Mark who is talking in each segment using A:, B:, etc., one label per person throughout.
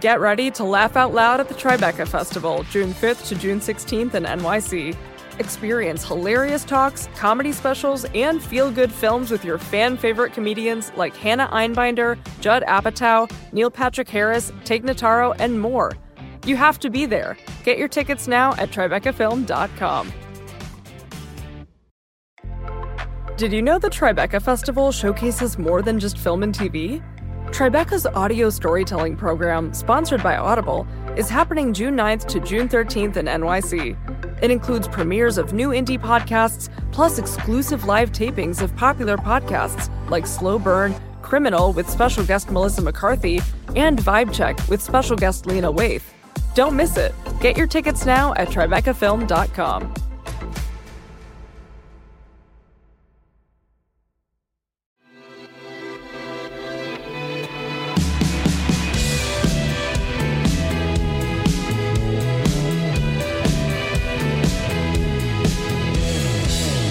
A: Get ready to laugh out loud at the Tribeca Festival, June 5th to June 16th in NYC. Experience hilarious talks, comedy specials, and feel good films with your fan favorite comedians like Hannah Einbinder, Judd Apatow, Neil Patrick Harris, Tig Notaro, and more. You have to be there. Get your tickets now at TribecaFilm.com. Did you know the Tribeca Festival showcases more than just film and TV? Tribeca's audio storytelling program, sponsored by Audible, is happening June 9th to June 13th in NYC. It includes premieres of new indie podcasts, plus exclusive live tapings of popular podcasts like Slow Burn, Criminal with special guest Melissa McCarthy, and Vibe Check with special guest Lena Waithe. Don't miss it. Get your tickets now at TribecaFilm.com.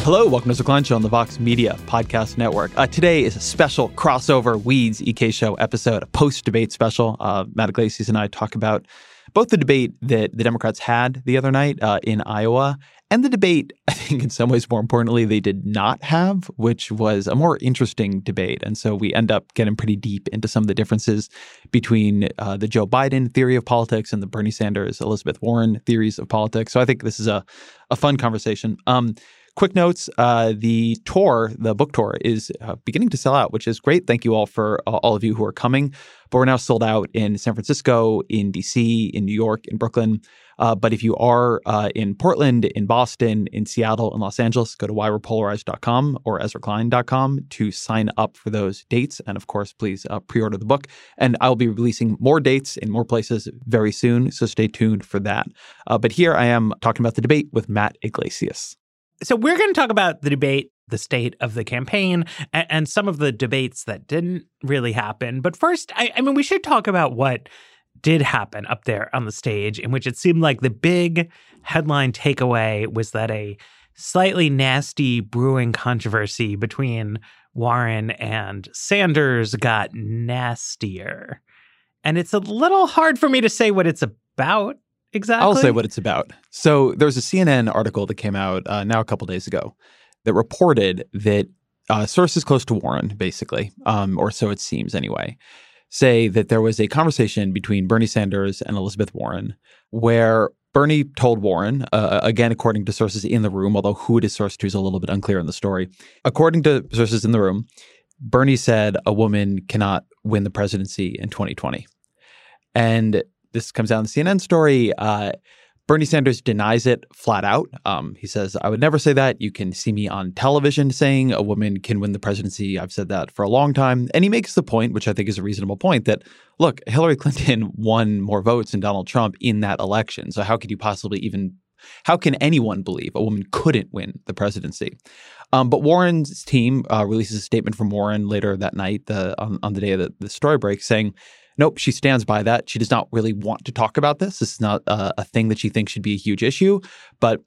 B: Hello, welcome to the Klein Show on the Vox Media Podcast Network. Uh, today is a special crossover Weeds EK Show episode, a post debate special. Uh, Matt Yglesias and I talk about both the debate that the Democrats had the other night uh, in Iowa and the debate, I think, in some ways, more importantly, they did not have, which was a more interesting debate. And so we end up getting pretty deep into some of the differences between uh, the Joe Biden theory of politics and the Bernie Sanders, Elizabeth Warren theories of politics. So I think this is a, a fun conversation. Um, Quick notes: uh, the tour, the book tour, is uh, beginning to sell out, which is great. Thank you all for uh, all of you who are coming. But we're now sold out in San Francisco, in DC, in New York, in Brooklyn. Uh, but if you are uh, in Portland, in Boston, in Seattle, in Los Angeles, go to whywepolarized.com or EzraKlein.com to sign up for those dates. And of course, please uh, pre order the book. And I'll be releasing more dates in more places very soon. So stay tuned for that. but here I am talking about the debate with Matt Yglesias.
C: So we're going to talk about the debate, the state of the campaign, and, and some of the debates that didn't really happen. But first, I, I mean, we should talk about what did happen up there on the stage, in which it seemed like the big headline takeaway was that a slightly nasty brewing controversy between Warren and Sanders got nastier. And it's a little hard for me to say what it's about exactly?
B: I'll say what it's about. So there's a CNN article that came out uh, now a couple days ago that reported that uh, sources close to Warren, basically, um, or so it seems anyway, say that there was a conversation between Bernie Sanders and Elizabeth Warren where Bernie told Warren, uh, again, according to sources in the room, although who it is sourced to is a little bit unclear in the story. According to sources in the room, Bernie said a woman cannot win the presidency in 2020. And this comes out in the CNN story. Uh, Bernie Sanders denies it flat out. Um, he says, I would never say that. You can see me on television saying a woman can win the presidency. I've said that for a long time. And he makes the point, which I think is a reasonable point, that look, Hillary Clinton won more votes than Donald Trump in that election. So how could you possibly even, how can anyone believe a woman couldn't win the presidency? Um, but Warren's team uh, releases a statement from Warren later that night, the, on, on the day that the story breaks, saying, Nope, she stands by that. She does not really want to talk about this. This is not uh, a thing that she thinks should be a huge issue, but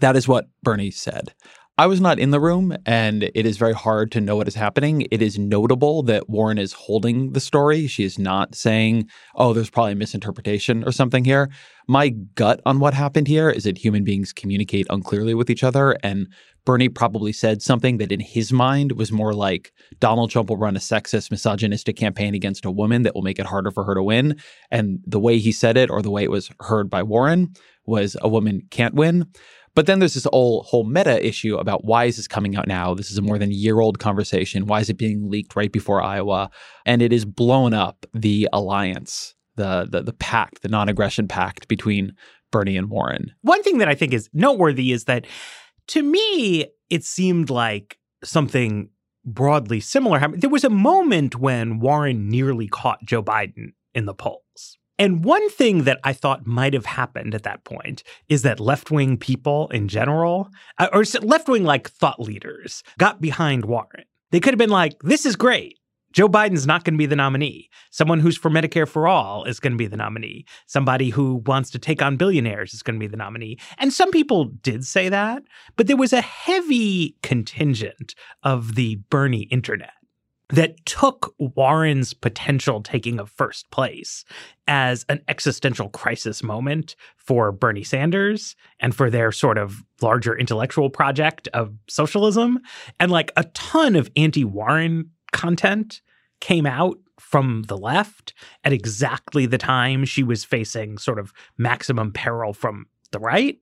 B: that is what Bernie said. I was not in the room, and it is very hard to know what is happening. It is notable that Warren is holding the story. She is not saying, oh, there's probably a misinterpretation or something here. My gut on what happened here is that human beings communicate unclearly with each other, and Bernie probably said something that in his mind was more like Donald Trump will run a sexist, misogynistic campaign against a woman that will make it harder for her to win. And the way he said it, or the way it was heard by Warren, was a woman can't win. But then there's this whole whole meta issue about why is this coming out now? This is a more than a year old conversation. Why is it being leaked right before Iowa? And it has blown up the alliance, the the the pact, the non-aggression pact between Bernie and Warren.
C: One thing that I think is noteworthy is that to me, it seemed like something broadly similar happened. There was a moment when Warren nearly caught Joe Biden in the polls. And one thing that I thought might have happened at that point is that left wing people in general, uh, or left wing like thought leaders, got behind Warren. They could have been like, this is great. Joe Biden's not going to be the nominee. Someone who's for Medicare for all is going to be the nominee. Somebody who wants to take on billionaires is going to be the nominee. And some people did say that, but there was a heavy contingent of the Bernie internet that took Warren's potential taking of first place as an existential crisis moment for Bernie Sanders and for their sort of larger intellectual project of socialism. And like a ton of anti Warren content came out from the left at exactly the time she was facing sort of maximum peril from the right.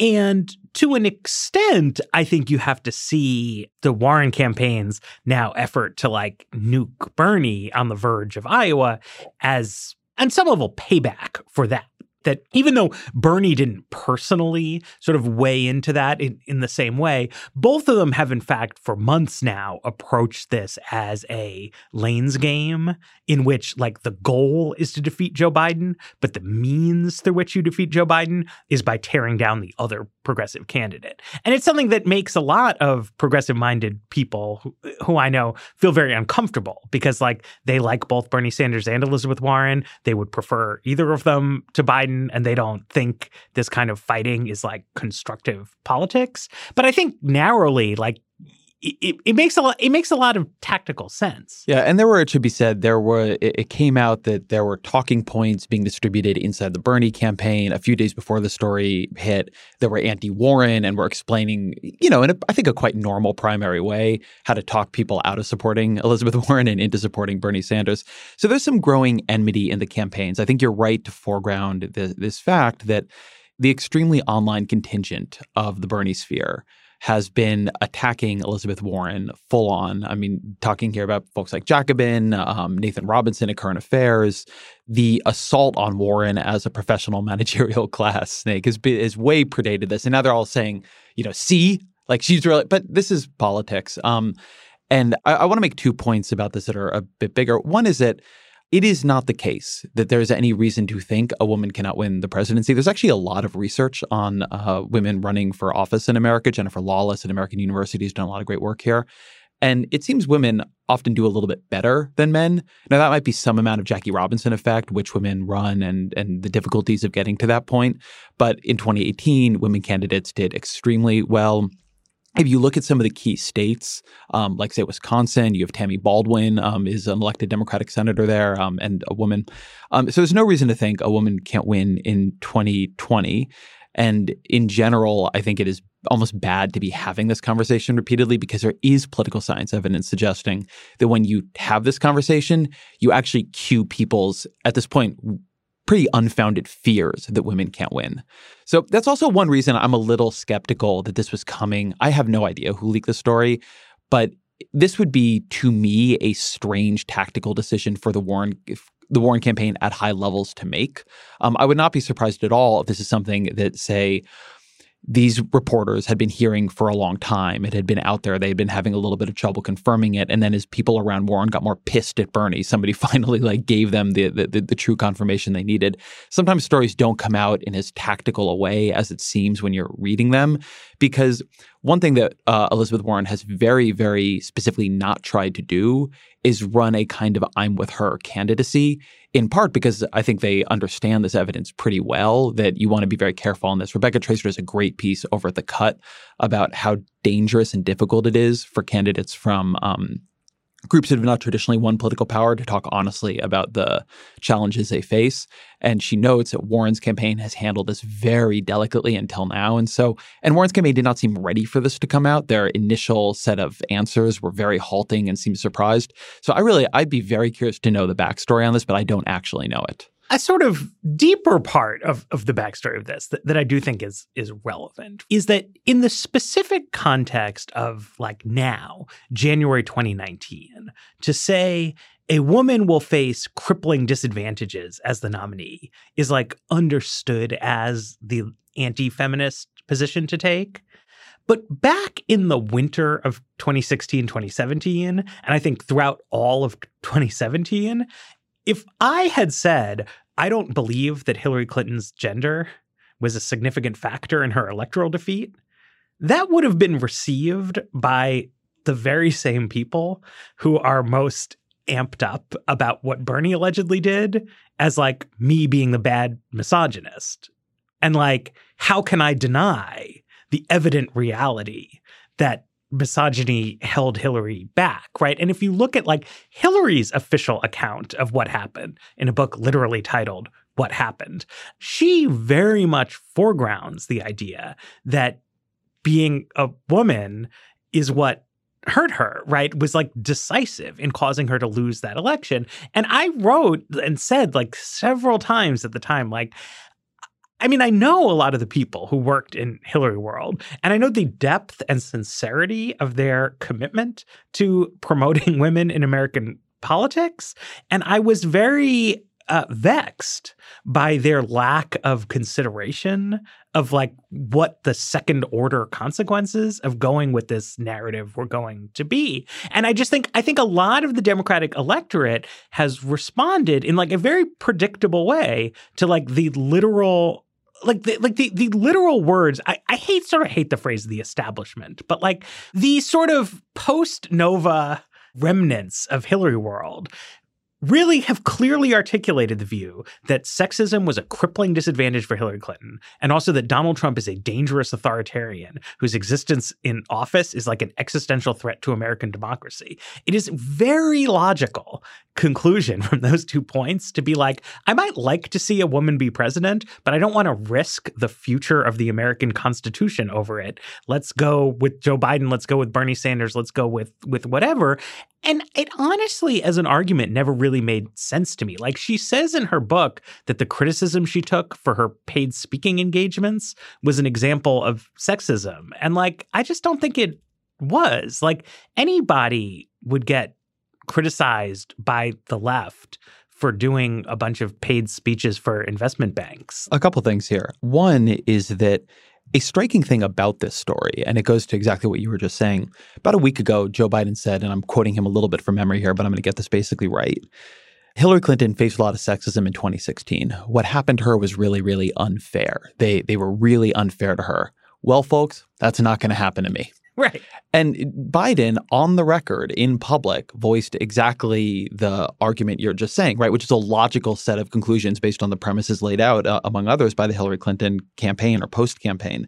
C: And to an extent, I think you have to see the Warren campaign's now effort to like nuke Bernie on the verge of Iowa as, on some level, payback for that that even though Bernie didn't personally sort of weigh into that in, in the same way, both of them have, in fact, for months now, approached this as a lanes game in which, like, the goal is to defeat Joe Biden, but the means through which you defeat Joe Biden is by tearing down the other progressive candidate. And it's something that makes a lot of progressive minded people who, who I know feel very uncomfortable because, like, they like both Bernie Sanders and Elizabeth Warren. They would prefer either of them to Biden And they don't think this kind of fighting is like constructive politics. But I think narrowly, like it, it, makes a lot it makes a lot of tactical sense.
B: Yeah, and there were it should be said there were it, it, came out that there were talking points being distributed inside the Bernie campaign a few days before the story hit. that were anti-Warren and were explaining, you know, in a, I think a quite normal primary way how to talk people out of supporting Elizabeth Warren and into supporting Bernie Sanders. So there's some growing enmity in the campaigns. I think you're right to foreground the, this fact that the extremely online contingent of the Bernie sphere has been attacking Elizabeth Warren full on. I mean, talking here about folks like Jacobin, um, Nathan Robinson at Current Affairs. The assault on Warren as a professional managerial class snake has way predated this. And now they're all saying, you know, see, like she's really, but this is politics. Um, and I, I want to make two points about this that are a bit bigger. One is that it is not the case that there's any reason to think a woman cannot win the presidency. There's actually a lot of research on uh, women running for office in America. Jennifer Lawless at American University has done a lot of great work here. And it seems women often do a little bit better than men. Now, that might be some amount of Jackie Robinson effect, which women run and, and the difficulties of getting to that point. But in 2018, women candidates did extremely well if you look at some of the key states, um, like say Wisconsin, you have Tammy Baldwin um, is an elected Democratic senator there, um, and a woman. Um, so there's no reason to think a woman can't win in 2020. And in general, I think it is almost bad to be having this conversation repeatedly because there is political science evidence suggesting that when you have this conversation, you actually cue people's at this point pretty unfounded fears that women can't win. So that's also one reason I'm a little skeptical that this was coming. I have no idea who leaked the story, but this would be to me a strange tactical decision for the Warren the Warren campaign at high levels to make. Um, I would not be surprised at all if this is something that say these reporters had been hearing for a long time. It had been out there. They had been having a little bit of trouble confirming it. And then as people around Warren got more pissed at Bernie, somebody finally like gave them the, the, the, the true confirmation they needed. Sometimes stories don't come out in as tactical a way as it seems when you're reading them, because one thing that uh, Elizabeth Warren has very, very specifically not tried to do is run a kind of I'm with her candidacy in part because I think they understand this evidence pretty well that you want to be very careful on this. Rebecca Traister does a great piece over at The Cut about how dangerous and difficult it is for candidates from um, groups that have not traditionally won political power to talk honestly about the challenges they face. And she notes that Warren's campaign has handled this very delicately until now. And so, and Warren's campaign did not seem ready for this to come out. Their initial set of answers were very halting and seemed surprised. So I really, I'd be very curious to know the backstory on this, but I don't actually know it
C: a sort of deeper part of, of the backstory of this that, that I do think is is relevant is that in the specific context of like now, January 2019, to say a woman will face crippling disadvantages as the nominee is like understood as the anti-feminist position to take. But back in the winter of 2016, 2017, and I think throughout all of 2017, if I had said, I don't believe that Hillary Clinton's gender was a significant factor in her electoral defeat, that would have been received by the very same people who are most amped up about what Bernie allegedly did as like me being the bad misogynist. And like, how can I deny the evident reality that misogyny held Hillary back, right? And if you look at like Hillary's official account of what happened in a book literally titled What Happened, she very much foregrounds the idea that being a woman is what hurt her, right? Was like decisive in causing her to lose that election. And I wrote and said like several times at the time, like, I mean, I know a lot of the people who worked in Hillary World, and I know the depth and sincerity of their commitment to promoting women in American politics. And I was very uh, vexed by their lack of consideration of like what the second order consequences of going with this narrative were going to be. And I just think I think a lot of the Democratic electorate has responded in like a very predictable way to like the literal like the, like the, the literal words I, I hate sort of hate the phrase the establishment but like the sort of post nova remnants of hillary world really have clearly articulated the view that sexism was a crippling disadvantage for Hillary Clinton, and also that Donald Trump is a dangerous authoritarian whose existence in office is like an existential threat to American democracy. It is very logical conclusion from those two points to be like, I might like to see a woman be president, but I don't want to risk the future of the American Constitution over it. Let's go with Joe Biden. Let's go with Bernie Sanders. Let's go with with whatever. And it honestly, as an argument, never really made sense to me. Like she says in her book that the criticism she took for her paid speaking engagements was an example of sexism. And like, I just don't think it was. Like anybody would get criticized by the left for doing a bunch of paid speeches for investment banks.
B: A couple things here. One is that a striking thing about this story, and it goes to exactly what you were just saying. About a week ago, Joe Biden said, and I'm quoting him a little bit from memory here, but I'm going to get this basically right. Hillary Clinton faced a lot of sexism in 2016. What happened to her was really, really unfair. They they were really unfair to her. Well, folks, that's not going to happen to me.
C: Right.
B: And Biden, on the record in public, voiced exactly the argument you're just saying, right? Which is a logical set of conclusions based on the premises laid out, uh, among others, by the Hillary Clinton campaign or post campaign.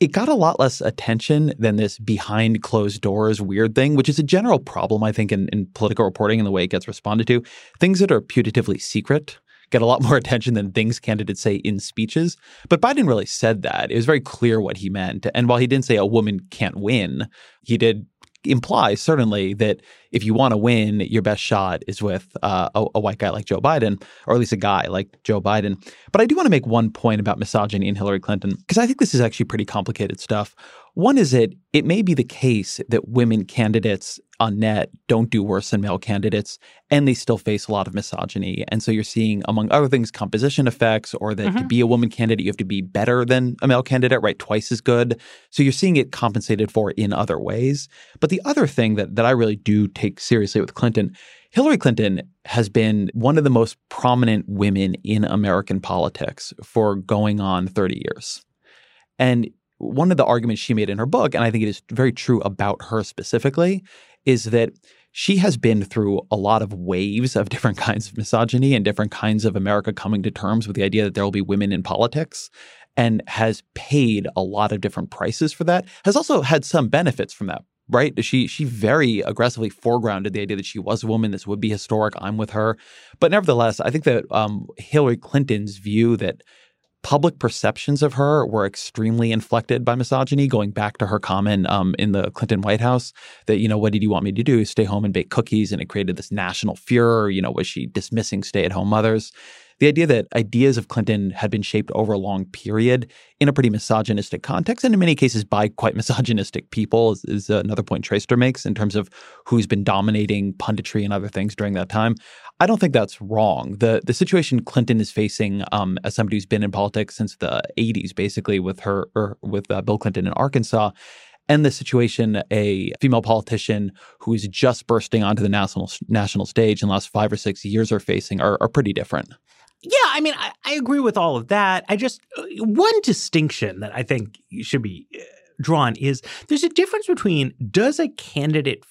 B: It got a lot less attention than this behind closed doors weird thing, which is a general problem, I think, in, in political reporting and the way it gets responded to. Things that are putatively secret get a lot more attention than things candidates say in speeches. But Biden really said that. It was very clear what he meant. And while he didn't say a woman can't win, he did imply certainly that if you want to win, your best shot is with uh, a, a, white guy like Joe Biden, or at least a guy like Joe Biden. But I do want to make one point about misogyny in Hillary Clinton, because I think this is actually pretty complicated stuff. One is that it may be the case that women candidates on net don't do worse than male candidates, and they still face a lot of misogyny. And so you're seeing, among other things, composition effects, or that mm-hmm. to be a woman candidate, you have to be better than a male candidate, right? Twice as good. So you're seeing it compensated for in other ways. But the other thing that, that I really do take seriously with Clinton Hillary Clinton has been one of the most prominent women in American politics for going on 30 years. And one of the arguments she made in her book, and I think it is very true about her specifically, is that she has been through a lot of waves of different kinds of misogyny and different kinds of America coming to terms with the idea that there will be women in politics and has paid a lot of different prices for that, has also had some benefits from that. Right. She she very aggressively foregrounded the idea that she was a woman. This would be historic. I'm with her. But nevertheless, I think that um, Hillary Clinton's view that public perceptions of her were extremely inflected by misogyny, going back to her comment um, in the Clinton White House that, you know, what did you want me to do? Stay home and bake cookies. And it created this national furor. You know, was she dismissing stay at home mothers? The idea that ideas of Clinton had been shaped over a long period in a pretty misogynistic context, and in many cases by quite misogynistic people, is, is another point Traister makes in terms of who's been dominating punditry and other things during that time. I don't think that's wrong. The the situation Clinton is facing um, as somebody who's been in politics since the 80s, basically with her or with uh, Bill Clinton in Arkansas, and the situation a female politician who is just bursting onto the national national stage in the last five or six years are facing are, are pretty different.
C: Yeah, I mean, I, I, agree with all of that. I just uh, one distinction that I think should be uh, drawn is there's a difference between does a candidate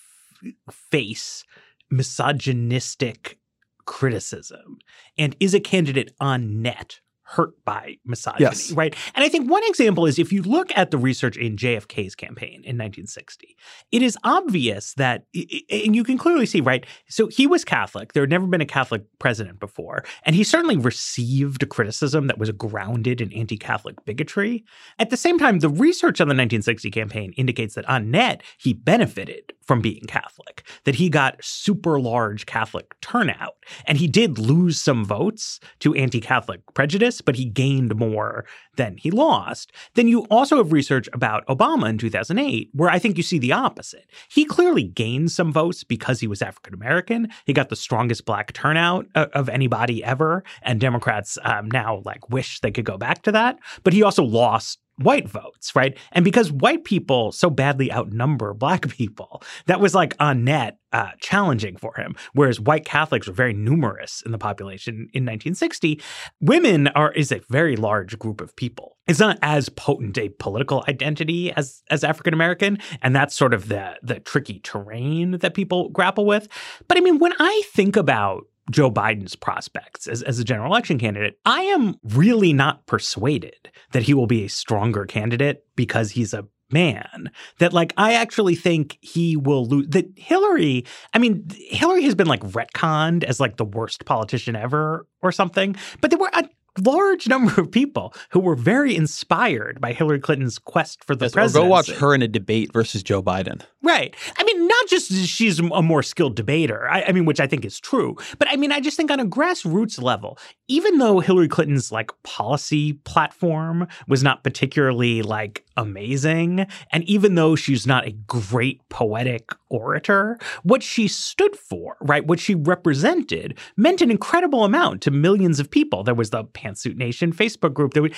C: f- face misogynistic criticism and is a candidate on net hurt by misogyny,
B: Yes.
C: right? And I think one example is if you look at the research in JFK's campaign in 1960, it is obvious that, and you can clearly see, right? So he was Catholic. There had never been a Catholic president before. And he certainly received criticism that was grounded in anti Catholic bigotry. At the same time, the research on the 1960 campaign indicates that on net, he benefited from being Catholic, that he got super large Catholic turnout. And he did lose some votes to anti Catholic prejudice, but he gained more than he lost. Then you also have research about Obama in 2008, where I think you see the opposite. He clearly gained some votes because he was African American. He got the strongest black turnout uh, of anybody ever. And Democrats um, now like wish they could go back to that. But he also lost white votes, right? And because white people so badly outnumber black people, that was like on net uh, challenging for him. Whereas white Catholics were very numerous in the population in 1960, women are is a very large group of people. It's not as potent a political identity as as African American, and that's sort of the the tricky terrain that people grapple with. But I mean, when I think about Joe Biden's prospects as, as a general election candidate, I am really not persuaded that he will be a stronger candidate because he's a man. That, like, I actually think he will lose. That Hillary, I mean, Hillary has been like retconned as like the worst politician ever or something, but there were a large number of people who were very inspired by Hillary Clinton's quest for the
B: Yes, or
C: presidency.
B: go watch her in a debate versus Joe Biden.
C: Right. I mean, not just she's a more skilled debater, I, I mean, which I think is true, but I mean, I just think on a grassroots level, even though Hillary Clinton's like policy platform was not particularly like amazing, and even though she's not a great poetic orator, what she stood for, right, what she represented meant an incredible amount to millions of people. There was the Pantsuit Nation Facebook group. There was,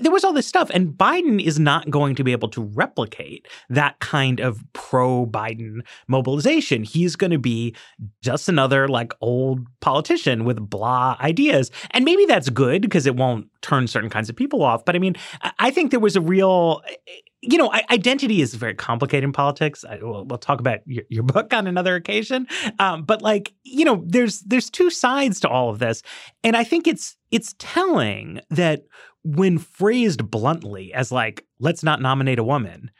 C: there was all this stuff, and Biden is not going to be able to replicate that kind of pro Biden mobilization. He's going to be just another like old politician with blah ideas. And maybe that's good because it won't turn certain kinds of people off. But I mean, I- think there was a real you know, identity is very complicated in politics. I, we'll, we'll talk about your, your book on another occasion. Um, but like, you know, there's there's two sides to all of this, and I think it's it's telling that when phrased bluntly as like, let's not nominate a woman,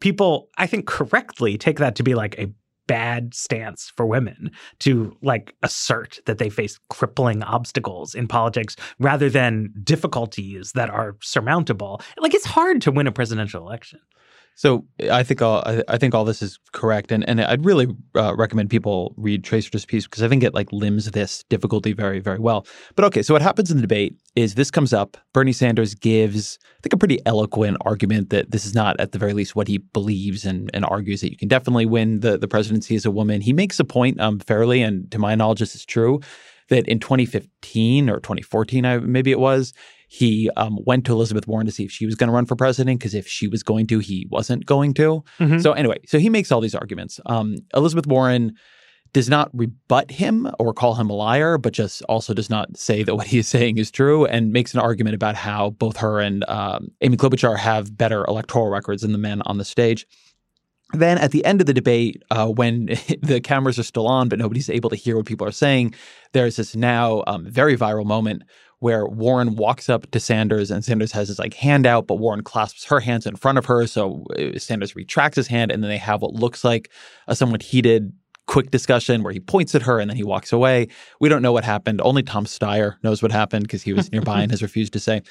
C: people I think correctly take that to be like a bad stance for women to like assert that they face crippling obstacles in politics rather than difficulties that are surmountable. Like it's hard to win a presidential election.
B: So I think all I, I think all this is correct, and and I'd really uh, recommend people read Traister's piece because I think it like limbs this difficulty very very well. But okay, so what happens in the debate is this comes up. Bernie Sanders gives I think a pretty eloquent argument that this is not at the very least what he believes, and and argues that you can definitely win the the presidency as a woman. He makes a point um, fairly, and to my knowledge, this is true. That in 2015 or 2014, I, maybe it was, he um, went to Elizabeth Warren to see if she was going to run for president because if she was going to, he wasn't going to.
C: Mhm.
B: So anyway, so he makes all these arguments. Um, Elizabeth Warren does not rebut him or call him a liar, but just also does not say that what he is saying is true and makes an argument about how both her and um, Amy Klobuchar have better electoral records than the men on the stage. Then at the end of the debate, uh, when the cameras are still on, but nobody's able to hear what people are saying, there's this now um, very viral moment where Warren walks up to Sanders and Sanders has his like hand out, but Warren clasps her hands in front of her. So uh, Sanders retracts his hand, and then they have what looks like a somewhat heated, quick discussion where he points at her and then he walks away. We don't know what happened. Only Tom Steyer knows what happened because he was nearby and has refused to say.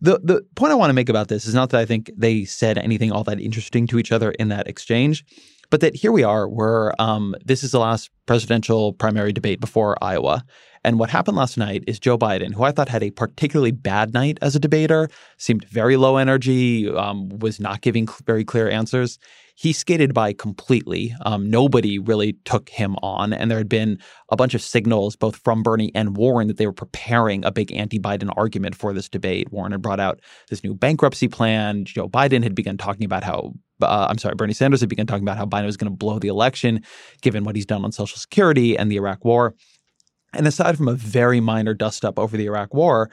B: The the point I want to make about this is not that I think they said anything all that interesting to each other in that exchange, but that here we are, where um, this is the last presidential primary debate before Iowa. And what happened last night is Joe Biden, who I thought had a particularly bad night as a debater, seemed very low energy, um, was not giving cl- very clear answers. He skated by completely. Um, nobody really took him on. And there had been a bunch of signals, both from Bernie and Warren, that they were preparing a big anti Biden argument for this debate. Warren had brought out this new bankruptcy plan. Joe Biden had begun talking about how uh, I'm sorry, Bernie Sanders had begun talking about how Biden was going to blow the election, given what he's done on Social Security and the Iraq War. And aside from a very minor dust up over the Iraq War,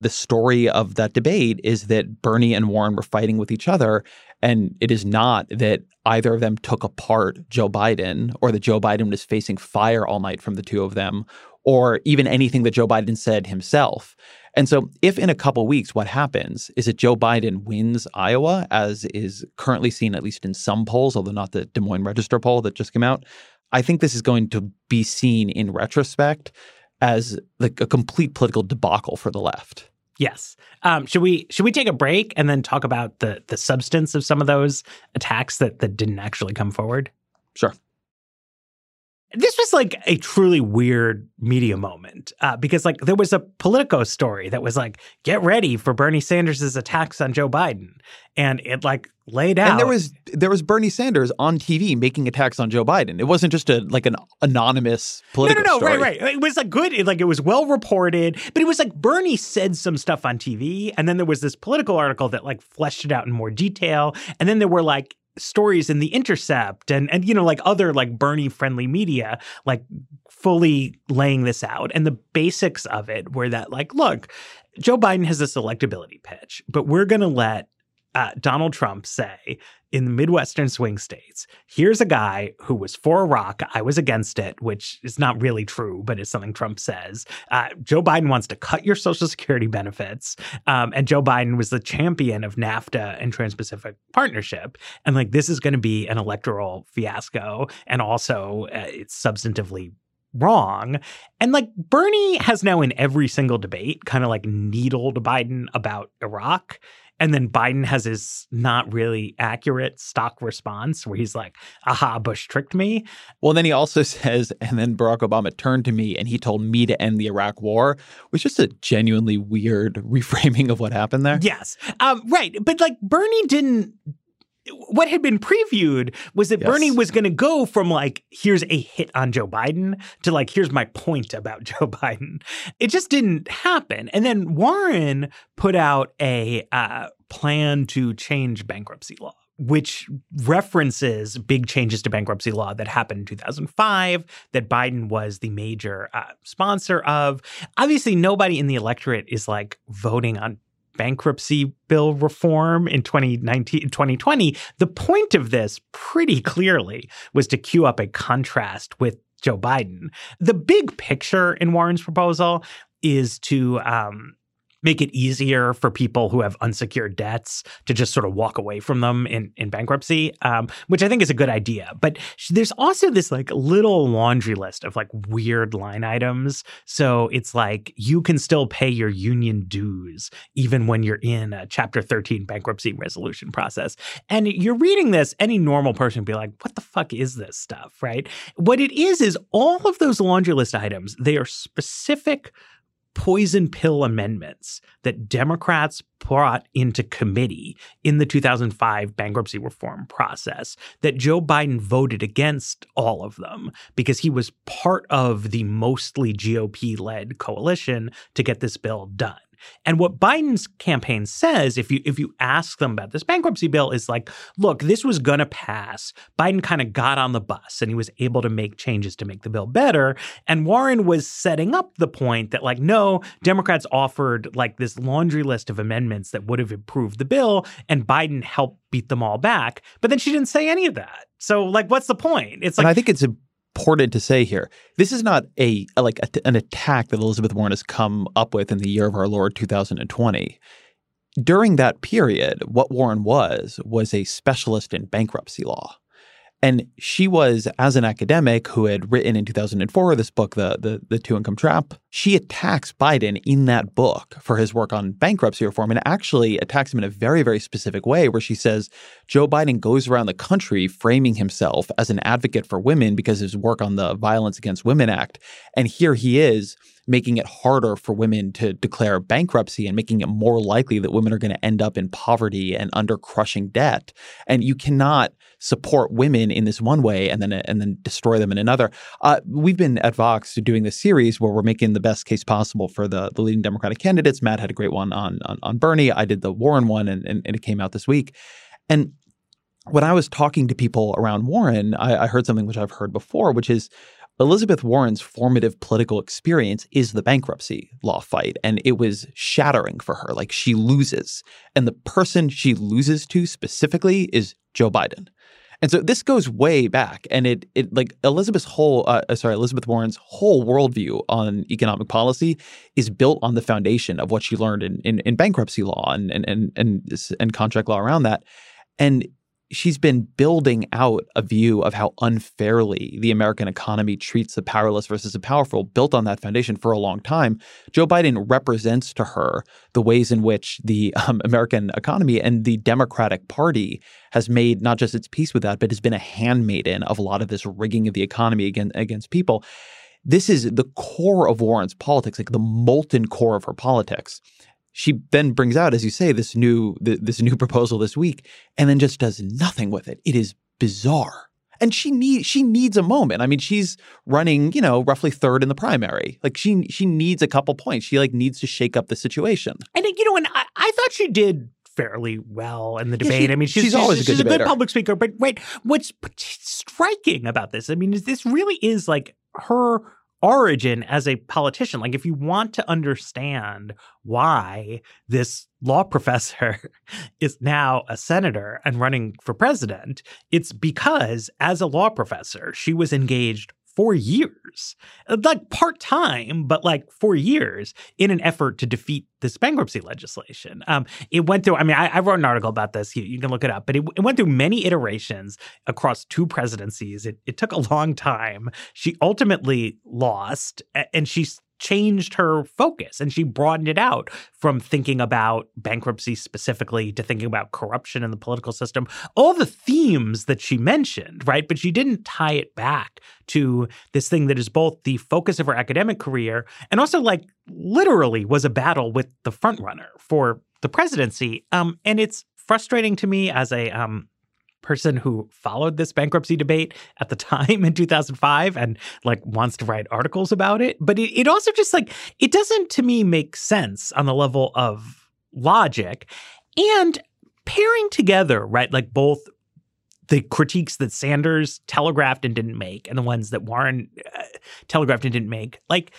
B: the story of that debate is that Bernie and Warren were fighting with each other. And it is not that either of them took apart Joe Biden or that Joe Biden was facing fire all night from the two of them or even anything that Joe Biden said himself. And so, if in a couple weeks, what happens is that Joe Biden wins Iowa, as is currently seen at least in some polls, although not the Des Moines Register poll that just came out, I think this is going to be seen in retrospect as like a complete political debacle for the left.
C: Yes. Um, should we should we take a break and then talk about the the substance of some of those attacks that that didn't actually come forward?
B: Sure.
C: This was like a truly weird media moment uh, because, like, there was a Politico story that was like, "Get ready for Bernie Sanders' attacks on Joe Biden," and it like laid out.
B: And there was there was Bernie Sanders on TV making attacks on Joe Biden. It wasn't just a like an anonymous political.
C: No, no, no,
B: story.
C: right, right. It was like good. It, like it was well reported, but it was like Bernie said some stuff on TV, and then there was this Politico article that like fleshed it out in more detail, and then there were like stories in the intercept and and you know like other like bernie friendly media like fully laying this out. And the basics of it were that like look joe biden has this electability pitch but we're going to let uh, Donald Trump say in the Midwestern swing states, here's a guy who was for Iraq. I was against it, which is not really true, but it's something Trump says. Uh, Joe Biden wants to cut your Social Security benefits. Um, and Joe Biden was the champion of NAFTA and Trans Pacific Partnership. And like, this is going to be an electoral fiasco. And also, uh, it's substantively wrong. And like Bernie has now in every single debate kind of like needled Biden about Iraq. And then Biden has his not really accurate stock response where he's like, aha, Bush tricked me.
B: Well, then he also says, and then Barack Obama turned to me and he told me to end the Iraq war, which is a genuinely weird reframing of what happened there.
C: Yes. Um, right. But like Bernie didn't what had been previewed was that yes. Bernie was going to go from like, here's a hit on Joe Biden to like, here's my point about Joe Biden. It just didn't happen. And then Warren put out a uh, plan to change bankruptcy law which references big changes to bankruptcy law that happened in 2005 that Biden was the major uh, sponsor of. Obviously, nobody in the electorate is like voting on bankruptcy bill reform in 2019 2020 the point of this pretty clearly was to cue up a contrast with Joe Biden. The big picture in Warren's proposal is to um, make it easier for people who have unsecured debts to just sort of walk away from them in, in bankruptcy, um, which I think is a good idea. But there's also this like little laundry list of like weird line items. So it's like you can still pay your union dues even when you're in a Chapter 13 bankruptcy resolution process. And you're reading this, any normal person would be like, what the fuck is this stuff, right? What it is, is all of those laundry list items, they are specific poison pill amendments that Democrats brought into committee in the 2005 bankruptcy reform process that Joe Biden voted against all of them because he was part of the mostly GOP led coalition to get this bill done. And what Biden's campaign says, if you if you ask them about this bankruptcy bill, is like, look, this was gonna pass. Biden kind of got on the bus and he was able to make changes to make the bill better. And Warren was setting up the point that, like, no, Democrats offered like this laundry list of amendments that would have improved the bill, and Biden helped beat them all back. But then she didn't say any of that. So, like, what's the point?
B: It's like and I think it's a important to say here. This is not a, a like a, an attack that Elizabeth Warren has come up with in the year of our Lord 2020. During that period, what Warren was was a specialist in bankruptcy law. And she was, as an academic who had written in 2004 this book, the, the, the Two Income Trap, she attacks Biden in that book for his work on bankruptcy reform and actually attacks him in a very, very specific way where she says Joe Biden goes around the country framing himself as an advocate for women because of his work on the Violence Against Women Act. And here he is making it harder for women to declare bankruptcy and making it more likely that women are going to end up in poverty and under crushing debt. And you cannot support women in this one way and then and then destroy them in another. Uh, we've been at Vox doing this series where we're making the best case possible for the, the leading Democratic candidates. Matt had a great one on on, on Bernie. I did the Warren one, and, and, and it came out this week. And when I was talking to people around Warren, I, I heard something which I've heard before, which is Elizabeth Warren's formative political experience is the bankruptcy law fight, and it was shattering for her. Like she loses, and the person she loses to specifically is Joe Biden. And so this goes way back, and it it like Elizabeth's whole uh, uh, sorry Elizabeth Warren's whole worldview on economic policy is built on the foundation of what she learned in in, in bankruptcy law and and and and and contract law around that. And she's been building out a view of how unfairly the American economy treats the powerless versus the powerful, built on that foundation for a long time. Joe Biden represents to her the ways in which the um, American economy and the Democratic Party has made not just its peace with that, but has been a handmaiden of a lot of this rigging of the economy against, against people. This is the core of Warren's politics, like the molten core of her politics she then brings out, as you say, this new this new proposal this week, and then just does nothing with it. It is bizarre. And she need she needs a moment. I mean, she's running, you know, roughly third in the primary. Like she she needs a couple points. She like needs to shake up the situation.
C: And uh, you know, and I, I thought she did fairly well in the debate. Yeah,
B: she,
C: I mean, she's,
B: she's always
C: she's,
B: a, good,
C: she's a good public speaker. But wait, what's striking about this? I mean, is this really is like her origin as a politician. Like, if you want to understand why this law professor is now a senator and running for president, it's because as a law professor, she was engaged for years, uh, like part time, but like for years in an effort to defeat this bankruptcy legislation. Um, it went through, I mean, I, I, wrote an article about this. You, you can look it up, but it, it, went through many iterations across two presidencies. It, it took a long time. She ultimately lost, and she changed her focus and she broadened it out from thinking about bankruptcy specifically to thinking about corruption in the political system. All the themes that she mentioned right? But she didn't tie it back to this thing that is both the focus of her academic career and also like literally was a battle with the front runner for the presidency. Um and it's frustrating to me as a um person who followed this bankruptcy debate at the time in 2005 and like wants to write articles about it. But it, it also just like, it doesn't to me make sense on the level of logic and pairing together, right? Like both the critiques that Sanders telegraphed and didn't make and the ones that Warren uh, telegraphed and didn't make. Like,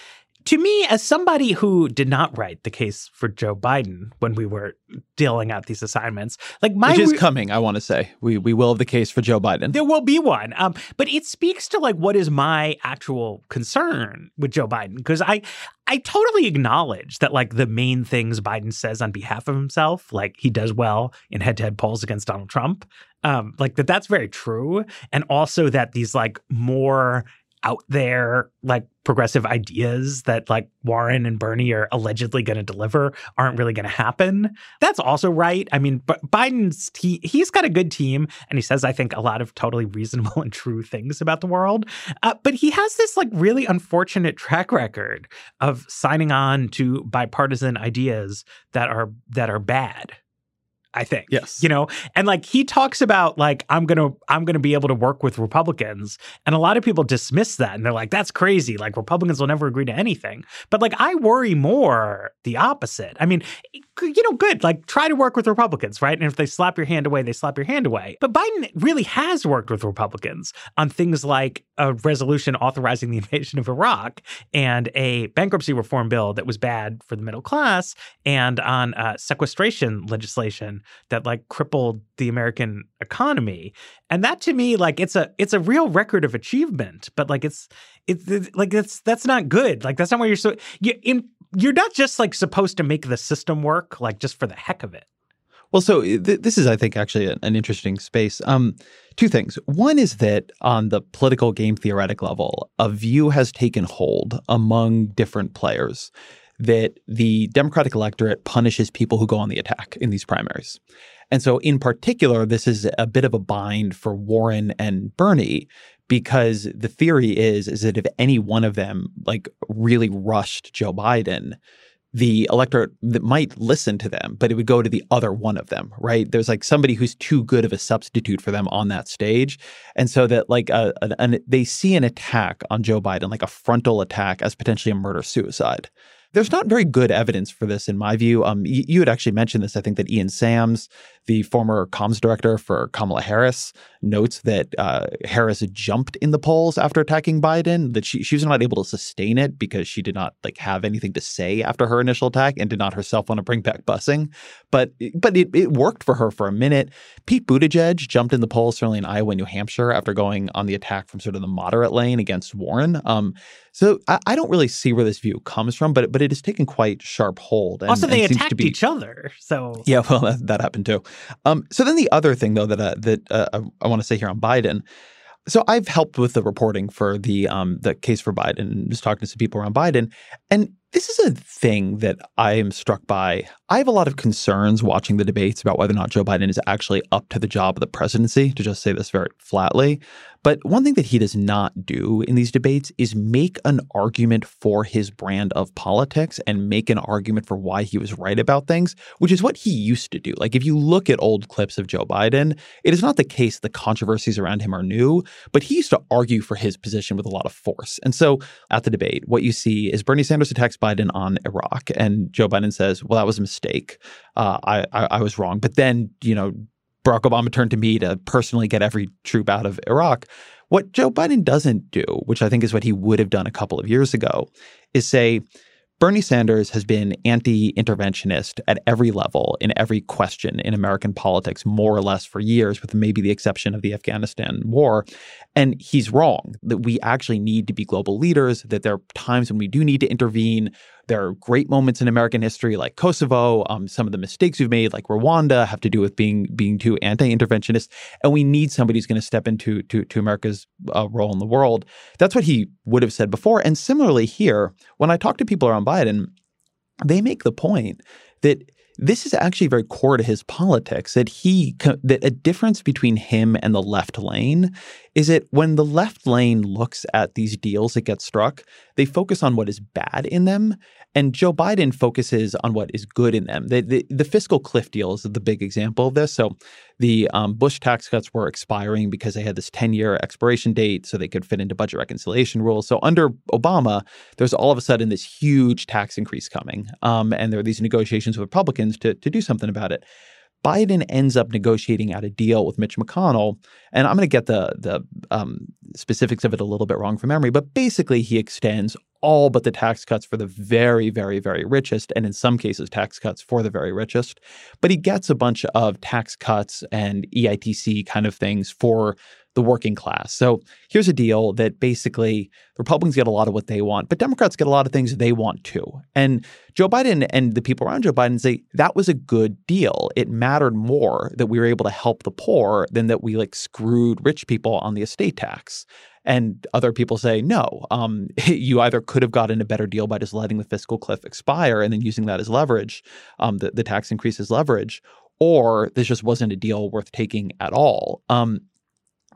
C: to me, as somebody who did not write the case for Joe Biden when we were dealing out these assignments, like my
B: which is re- coming, I want to say we we will have the case for Joe Biden.
C: There will be one, um, but it speaks to like what is my actual concern with Joe Biden because I I totally acknowledge that like the main things Biden says on behalf of himself, like he does well in head to head polls against Donald Trump, um, like that that's very true, and also that these like more out there like progressive ideas that like Warren and Bernie are allegedly going to deliver aren't really going to happen. That's also right. I mean, but Biden's he he's got a good team and he says I think a lot of totally reasonable and true things about the world. Uh, but he has this like really unfortunate track record of signing on to bipartisan ideas that are that are bad. I think.
B: Yes.
C: You know, and like he talks about like I'm going to I'm going to be able to work with Republicans and a lot of people dismiss that and they're like that's crazy like Republicans will never agree to anything. But like I worry more the opposite. I mean, you know, good. Like try to work with Republicans, right? And if they slap your hand away, they slap your hand away. But Biden really has worked with Republicans on things like a resolution authorizing the invasion of Iraq and a bankruptcy reform bill that was bad for the middle class and on uh, sequestration legislation that like crippled the American economy. And that to me, like it's a it's a real record of achievement. But like it's it's, it's like that's that's not good. Like that's not what you're so you in you're not just like supposed to make the system work like just for the heck of it.
B: Well, so th- this is, I think, actually an, an interesting space. Um, two things. One is that on the political game theoretic level, a view has taken hold among different players that the Democratic electorate punishes people who go on the attack in these primaries. And so, in particular, this is a bit of a bind for Warren and Bernie because the theory is is that if any one of them like really rushed Joe Biden, the electorate that might listen to them, but it would go to the other one of them, right? There's like somebody who's too good of a substitute for them on that stage, and so that like a, a, they see an attack on Joe Biden, like a frontal attack, as potentially a murder suicide. There's not very good evidence for this, in my view. Um, you, you had actually mentioned this. I think that Ian Sams, the former comms director for Kamala Harris, notes that uh, Harris jumped in the polls after attacking Biden. That she she was not able to sustain it because she did not like have anything to say after her initial attack and did not herself want to bring back busing. But but it, it worked for her for a minute. Pete Buttigieg jumped in the polls certainly in Iowa, and New Hampshire after going on the attack from sort of the moderate lane against Warren. Um, so I, I, don't really see where this view comes from, but but it has taken quite sharp hold.
C: And, also, they attacked be, each other. So
B: yeah, well, that, that happened too. Um, so then the other thing though that uh, that uh, I, I want to say here on Biden. So I've helped with the reporting for the um, the case for Biden, just talking to some people around Biden, and this is a thing that I am struck by. I have a lot of concerns watching the debates about whether or not Joe Biden is actually up to the job of the presidency, to just say this very flatly. But one thing that he does not do in these debates is make an argument for his brand of politics and make an argument for why he was right about things, which is what he used to do. Like if you look at old clips of Joe Biden, it is not the case the controversies around him are new, but he used to argue for his position with a lot of force. And so at the debate, what you see is Bernie Sanders attacks Biden on Iraq, and Joe Biden says, "Well, that was a mistake. Uh, I, I I was wrong." But then, you know, Barack Obama turned to me to personally get every troop out of Iraq. What Joe Biden doesn't do, which I think is what he would have done a couple of years ago, is say, Bernie Sanders has been anti interventionist at every level in every question in American politics, more or less for years, with maybe the exception of the Afghanistan war. And he's wrong that we actually need to be global leaders, that there are times when we do need to intervene. There are great moments in American history, like Kosovo. Um, some of the mistakes we've made, like Rwanda, have to do with being being too anti-interventionist, and we need somebody who's going to step into to, to America's uh, role in the world. That's what he would have said before. And similarly here, when I talk to people around Biden, they make the point that this is actually very core to his politics that he that a difference between him and the left lane is that when the left lane looks at these deals that get struck they focus on what is bad in them and Joe Biden focuses on what is good in them. The, the, the fiscal cliff deal is the big example of this. So the um, Bush tax cuts were expiring because they had this 10 year expiration date so they could fit into budget reconciliation rules. So under Obama, there's all of a sudden this huge tax increase coming. Um, and there are these negotiations with Republicans to, to do something about it. Biden ends up negotiating out a deal with Mitch McConnell, and I'm going to get the the um, specifics of it a little bit wrong from memory, but basically he extends all but the tax cuts for the very, very, very richest, and in some cases, tax cuts for the very richest. But he gets a bunch of tax cuts and EITC kind of things for the working class. So here's a deal that basically Republicans get a lot of what they want, but Democrats get a lot of things they want too. And Joe Biden and the people around Joe Biden say that was a good deal. It mattered more that we were able to help the poor than that we like screwed rich people on the estate tax. And other people say, no, um, you either could have gotten a better deal by just letting the fiscal cliff expire and then using that as leverage, um, the, the tax increase as leverage, or this just wasn't a deal worth taking at all. Um,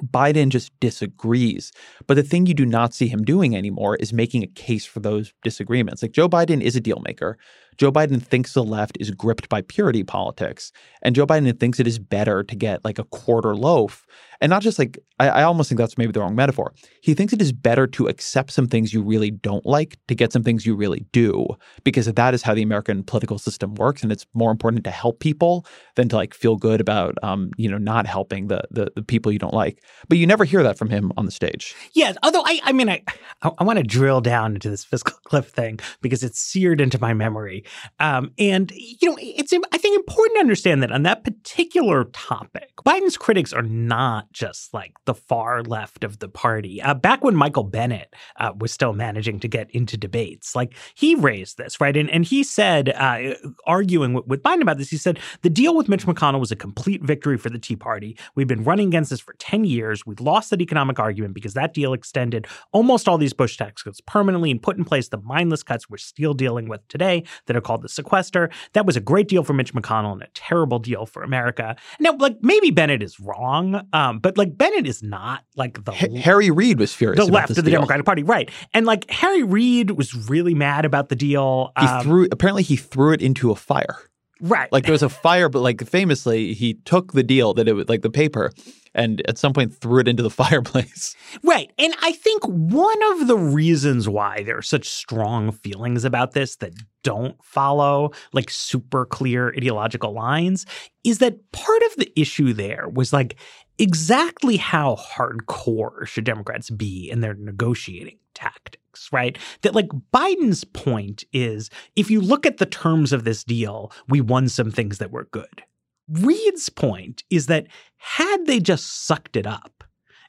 B: Biden just disagrees. But the thing you do not see him doing anymore is making a case for those disagreements. Like Joe Biden is a deal maker. Joe Biden thinks the left is gripped by purity politics. And Joe Biden thinks it is better to get like a quarter loaf. And not just like, I, I, almost think that's maybe the wrong metaphor. He thinks it is better to accept some things you really don't like to get some things you really do, because that is how the American political system works. And it's more important to help people than to like feel good about, um, you know, not helping the, the, the people you don't like. But you never hear that from him on the stage.
C: Yeah. Although I, I mean, I, I want to drill down into this fiscal cliff thing because it's seared into my memory. Um, and, you know, it's, I think, important to understand that on that particular topic, Biden's critics are not just like the far left of the party. Uh, back when Michael Bennet uh, was still managing to get into debates, like he raised this, right? And, and he said, uh, arguing with, with Biden about this, he said, the deal with Mitch McConnell was a complete victory for the Tea Party. We've been running against this for 10 years. We lost that economic argument because that deal extended almost all these Bush tax cuts permanently and put in place the mindless cuts we're still dealing with today are called the sequester. That was a great deal for Mitch McConnell and a terrible deal for America. Now, like maybe Bennet is wrong, um, but like Bennet is not like the
B: H- Harry Reid was furious.
C: The left
B: of
C: the
B: deal.
C: Democratic Party, right? And like Harry Reid was really mad about the deal.
B: He um, threw apparently he threw it into a fire
C: Right.
B: Like there was a fire, but like famously, he took the deal that it was like the paper and at some point threw it into the fireplace.
C: Right. And I think one of the reasons why there are such strong feelings about this that don't follow like super clear ideological lines is that part of the issue there was like exactly how hardcore should Democrats be in their negotiating tactics, right? That like Biden's point is if you look at the terms of this deal, we won some things that were good. Reid's point is that had they just sucked it up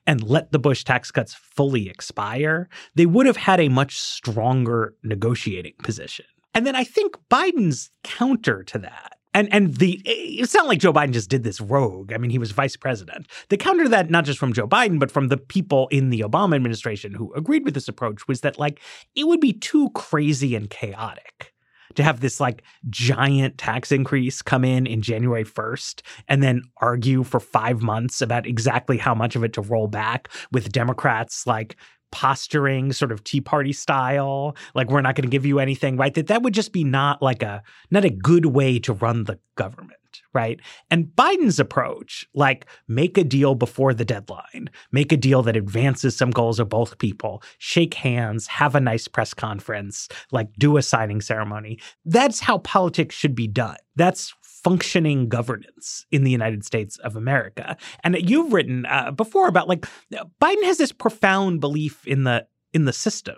C: and let the Bush tax cuts fully expire, they would have had a much stronger negotiating position. And then I think Biden's counter to that and and the it's not like Joe Biden just did this rogue. I mean, he was vice president. The counter to that, not just from Joe Biden, but from the people in the Obama administration who agreed with this approach, was that like it would be too crazy and chaotic to have this like giant tax increase come in in January 1st and then argue for five months about exactly how much of it to roll back with Democrats like posturing sort of tea party style like we're not going to give you anything right? That that would just be not like a not a good way to run the government right? And biden's approach like make a deal before the deadline. Make a deal that advances some goals of both people. Shake hands have a nice press conference like do a signing ceremony. That's how politics should be done. That's functioning governance in the United States of America. And you've written uh, before about like Biden has this profound belief in the in the system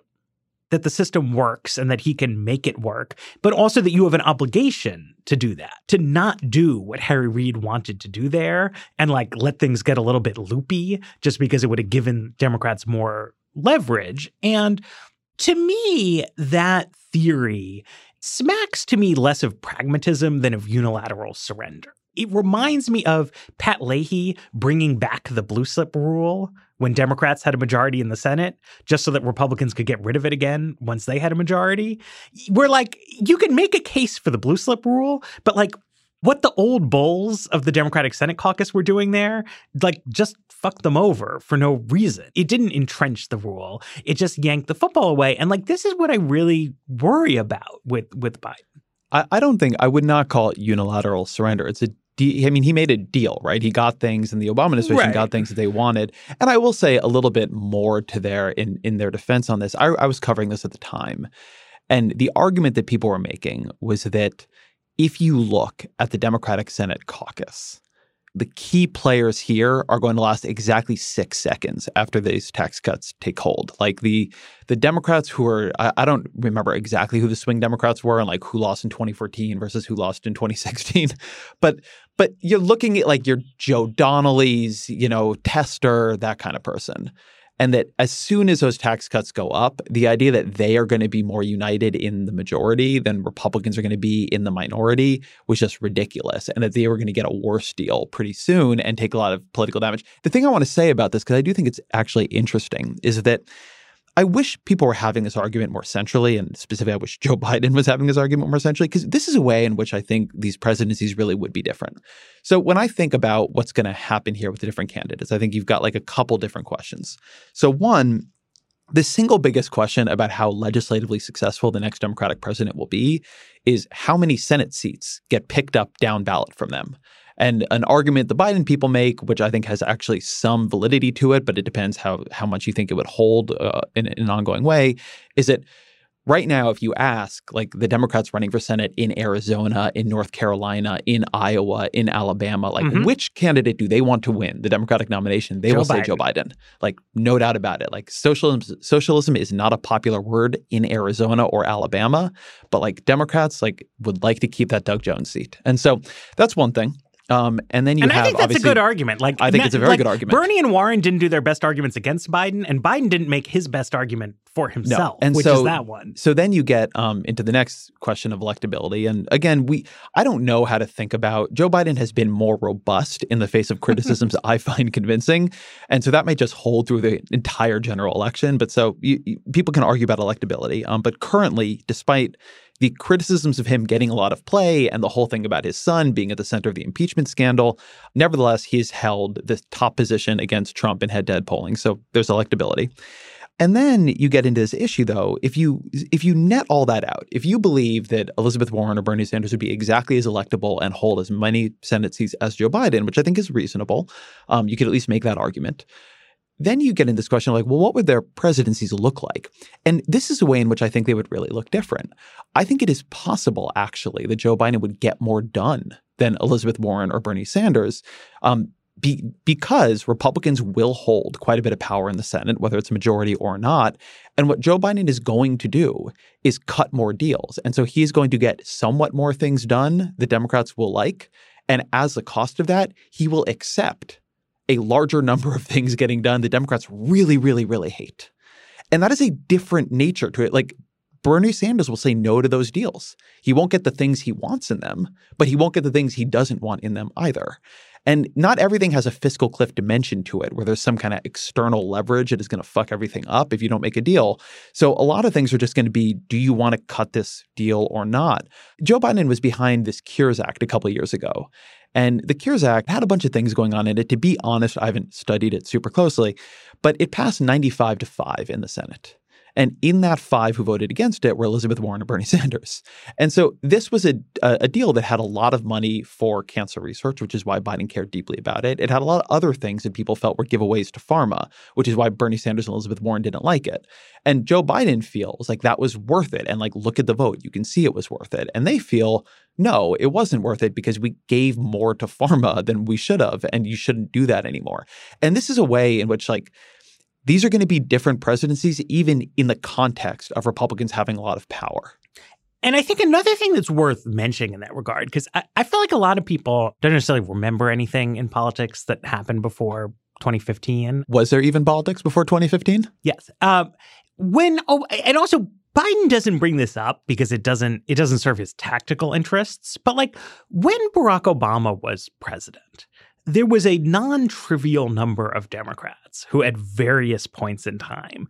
C: that the system works and that he can make it work, but also that you have an obligation to do that, to not do what Harry Reid wanted to do there and like let things get a little bit loopy just because it would have given Democrats more leverage. And to me, that theory smacks to me less of pragmatism than of unilateral surrender. It reminds me of Pat Leahy bringing back the blue slip rule when Democrats had a majority in the Senate, just so that Republicans could get rid of it again once they had a majority. We're like, you can make a case for the blue slip rule, but like what the old bulls of the Democratic Senate caucus were doing there, like just fucked them over for no reason. It didn't entrench the rule. It just yanked the football away. And like this is what I really worry about with with Biden.
B: I, I don't think I would not call it unilateral surrender. It's a I mean, he made a deal, right? He got things, and the Obama administration right. got things that they wanted. And I will say a little bit more to their in in their defense on this. I, I was covering this at the time, and the argument that people were making was that if you look at the Democratic Senate caucus, the key players here are going to last exactly six seconds after these tax cuts take hold. Like the the Democrats who are I, I, don't remember exactly who the swing Democrats were and like who lost in 2014 versus who lost in 2016, but but you're looking at like your Joe Donnellys, you know, Tester, that kind of person and that as soon as those tax cuts go up, the idea that they are going to be more united in the majority than Republicans are going to be in the minority was just ridiculous, and that they were going to get a worse deal pretty soon and take a lot of political damage. The thing I want to say about this, because I do think it's actually interesting, is that I wish people were having this argument more centrally, and specifically, I wish Joe Biden was having this argument more centrally, because this is a way in which I think these presidencies really would be different. So, when I think about what's going to happen here with the different candidates, I think you've got like a couple different questions. So, one, the single biggest question about how legislatively successful the next Democratic president will be is how many Senate seats get picked up down ballot from them. And an argument the Biden people make, which I think has actually some validity to it, but it depends how how much you think it would hold uh, in, in an ongoing way, is that right now, if you ask like the Democrats running for Senate in Arizona, in North Carolina, in Iowa, in Alabama, like mm-hmm. which candidate do they want to win the Democratic nomination? They Joe will Biden. say Joe Biden. Like no doubt about it. Like socialism socialism is not a popular word in Arizona or Alabama, but like Democrats like would like to keep that Doug Jones seat. And so that's one thing. Um, and then you
C: and
B: have
C: I think that's a good argument. Like
B: I think it's a very
C: like,
B: good argument.
C: Bernie and Warren didn't do their best arguments against Biden, and Biden didn't make his best argument for himself, no. and which so, is that one.
B: So then you get um, into the next question of electability, and again, we I don't know how to think about Joe Biden has been more robust in the face of criticisms I find convincing, and so that may just hold through the entire general election. But so you, you, people can argue about electability, um, but currently, despite the criticisms of him getting a lot of play and the whole thing about his son being at the center of the impeachment scandal. Nevertheless, he's held the top position against Trump in head to head polling. So there's electability. And then you get into this issue though, if you if you net all that out, if you believe that Elizabeth Warren or Bernie Sanders would be exactly as electable and hold as many Senate seats as Joe Biden, which I think is reasonable, um, you could at least make that argument. Then you get into this question like, well, what would their presidencies look like? And this is a way in which I think they would really look different. I think it is possible, actually, that Joe Biden would get more done than Elizabeth Warren or Bernie Sanders. Um, be, because Republicans will hold quite a bit of power in the Senate, whether it's a majority or not. And what Joe Biden is going to do is cut more deals. And so he's going to get somewhat more things done the Democrats will like. And as the cost of that, he will accept a larger number of things getting done the Democrats really, really, really hate. And that is a different nature to it. Like Bernie Sanders will say no to those deals. He won't get the things he wants in them, but he won't get the things he doesn't want in them either. And not everything has a fiscal cliff dimension to it where there's some kind of external leverage that is going to fuck everything up if you don't make a deal. So a lot of things are just going to be do you want to cut this deal or not? Joe Biden was behind this Cures Act a couple years ago. And the Cures Act had a bunch of things going on in it. To be honest, I haven't studied it super closely, but it passed 95 to 5 in the Senate. And in that five who voted against it were Elizabeth Warren and Bernie Sanders. And so this was a, a deal that had a lot of money for cancer research, which is why Biden cared deeply about it. It had a lot of other things that people felt were giveaways to pharma, which is why Bernie Sanders and Elizabeth Warren didn't like it. And Joe Biden feels like that was worth it. And like, look at the vote. You can see it was worth it. And they feel, no, it wasn't worth it because we gave more to pharma than we should have. And you shouldn't do that anymore. And this is a way in which, like, these are going to be different presidencies, even in the context of Republicans having a lot of power.
C: And I think another thing that's worth mentioning in that regard, because I, I, feel like a lot of people don't necessarily remember anything in politics that happened before 2015.
B: Was there even politics before 2015?
C: Yes. Um, when oh, and also Biden doesn't bring this up because it doesn't it doesn't serve his tactical interests. But like when Barack Obama was president, there was a non trivial number of Democrats who, at various points in time,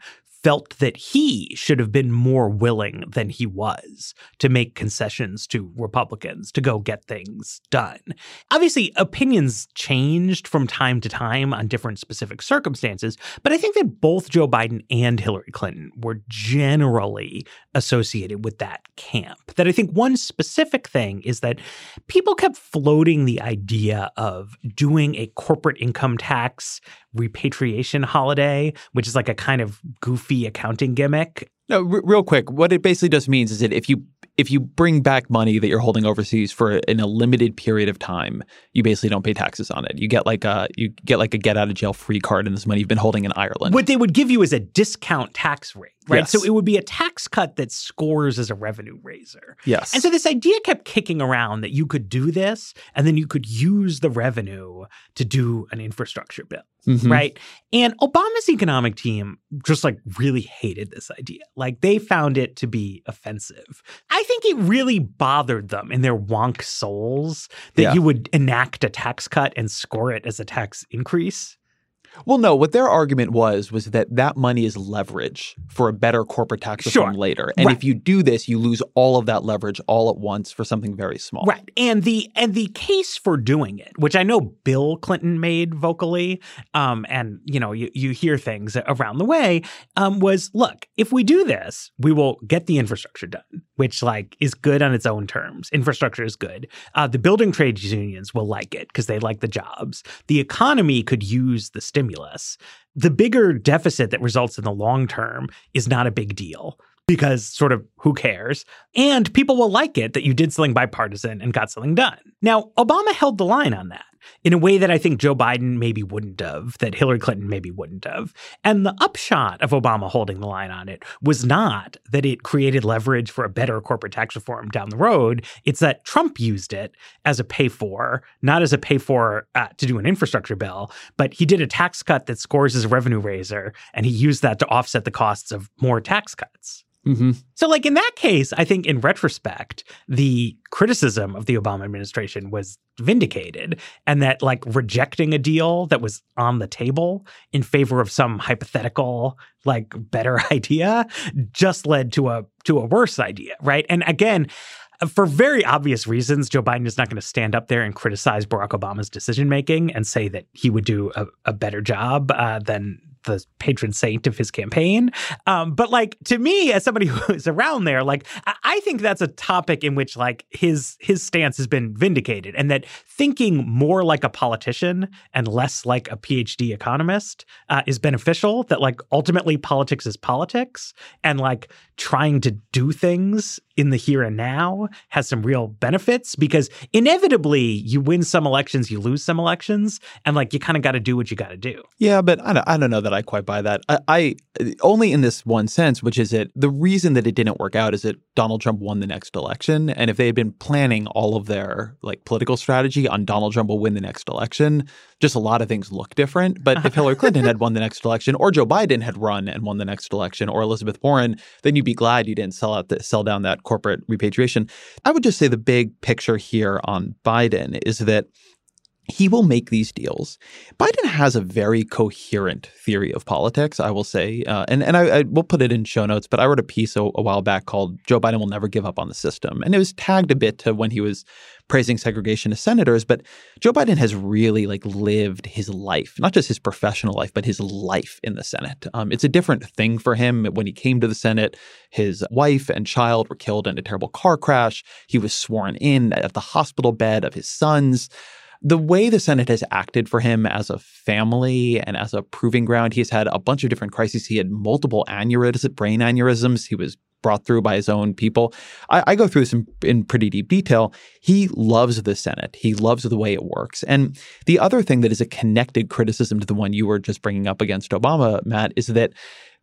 C: felt that he should have been more willing than he was to make concessions to Republicans to go get things done. Obviously, opinions changed from time to time on different specific circumstances, but I think that both Joe Biden and Hillary Clinton were generally associated with that camp. That I think one specific thing is that people kept floating the idea of doing a corporate income tax repatriation holiday, which is like a kind of goofy accounting gimmick.
B: No, r- real quick, what it basically just means is that if you if you bring back money that you're holding overseas for in a limited period of time, you basically don't pay taxes on it. You get like a you get like a get out of jail free card, and this money you've been holding in Ireland.
C: What they would give you is a discount tax rate, right? Yes. So it would be a tax cut that scores as a revenue raiser.
B: Yes.
C: And so this idea kept kicking around that you could do this, and then you could use the revenue to do an infrastructure bill. Mm-hmm. Right. And Obama's economic team just like really hated this idea. Like they found it to be offensive. I think it really bothered them in their wonk souls that yeah. you would enact a tax cut and score it as a tax increase.
B: Well, no, what their argument was was that that money is leverage for a better corporate tax reform
C: sure.
B: later. And
C: right.
B: if you do this, you lose all of that leverage all at once for something very small.
C: Right. And the and the case for doing it, which I know Bill Clinton made vocally, um, and you know, you, you hear things around the way, um, was look, if we do this, we will get the infrastructure done, which like is good on its own terms. Infrastructure is good. Uh, the building trades unions will like it because they like the jobs. The economy could use the stimulus the bigger deficit that results in the long term is not a big deal because sort of who cares? And people will like it that you did something bipartisan and got something done. Now, Obama held the line on that in a way that I think Joe Biden maybe wouldn't have, that Hillary Clinton maybe wouldn't have. And the upshot of Obama holding the line on it was not that it created leverage for a better corporate tax reform down the road. It's that Trump used it as a pay for, not as a pay for uh, to do an infrastructure bill, but he did a tax cut that scores as a revenue raiser, and he used that to offset the costs of more tax cuts.
B: Mm-hmm.
C: So, like in that case, I think in retrospect, the criticism of the Obama administration was vindicated, and that like rejecting a deal that was on the table in favor of some hypothetical, like better idea just led to a to a worse idea, right? And again, for very obvious reasons, Joe Biden is not going to stand up there and criticize Barack Obama's decision making and say that he would do a, a better job uh, than the patron saint of his campaign. Um, but like to me, as somebody who is around there, like I think that's a topic in which like his his stance has been vindicated, and that thinking more like a politician and less like a PhD economist uh, is beneficial. That like ultimately politics is politics, and like trying to do things in the here and now has some real benefits because inevitably you win some elections, you lose some elections, and like you kind of got to do what you got to do.
B: Yeah, but I don't, I don't know that I quite buy that. I, I only in this one sense, which is that the reason that it didn't work out is that Donald Trump won the next election, and if they had been planning all of their like political strategy on Donald Trump will win the next election, just a lot of things look different. But if Hillary Clinton had won the next election, or Joe Biden had run and won the next election, or Elizabeth Warren, then you'd be glad you didn't sell out the, sell down that corporate repatriation. I would just say the big picture here on Biden is that he will make these deals. Biden has a very coherent theory of politics, I will say, uh, and and I, I, will put it in show notes. But I wrote a piece a, a, while back called "Joe Biden will never give up on the system," and it was tagged a bit to when he was praising segregation to senators. But Joe Biden has really like lived his life, not just his professional life, but his life in the Senate. Um, it's a different thing for him when he came to the Senate. His wife and child were killed in a terrible car crash. He was sworn in at the hospital bed of his sons the way the Senate has acted for him as a family and as a proving ground, he's had a bunch of different crises. He had multiple aneurysms, brain aneurysms. He was brought through by his own people. I, I go through this in, in, pretty deep detail. He loves the Senate. He loves the way it works. And the other thing that is a connected criticism to the one you were just bringing up against Obama, Matt, is that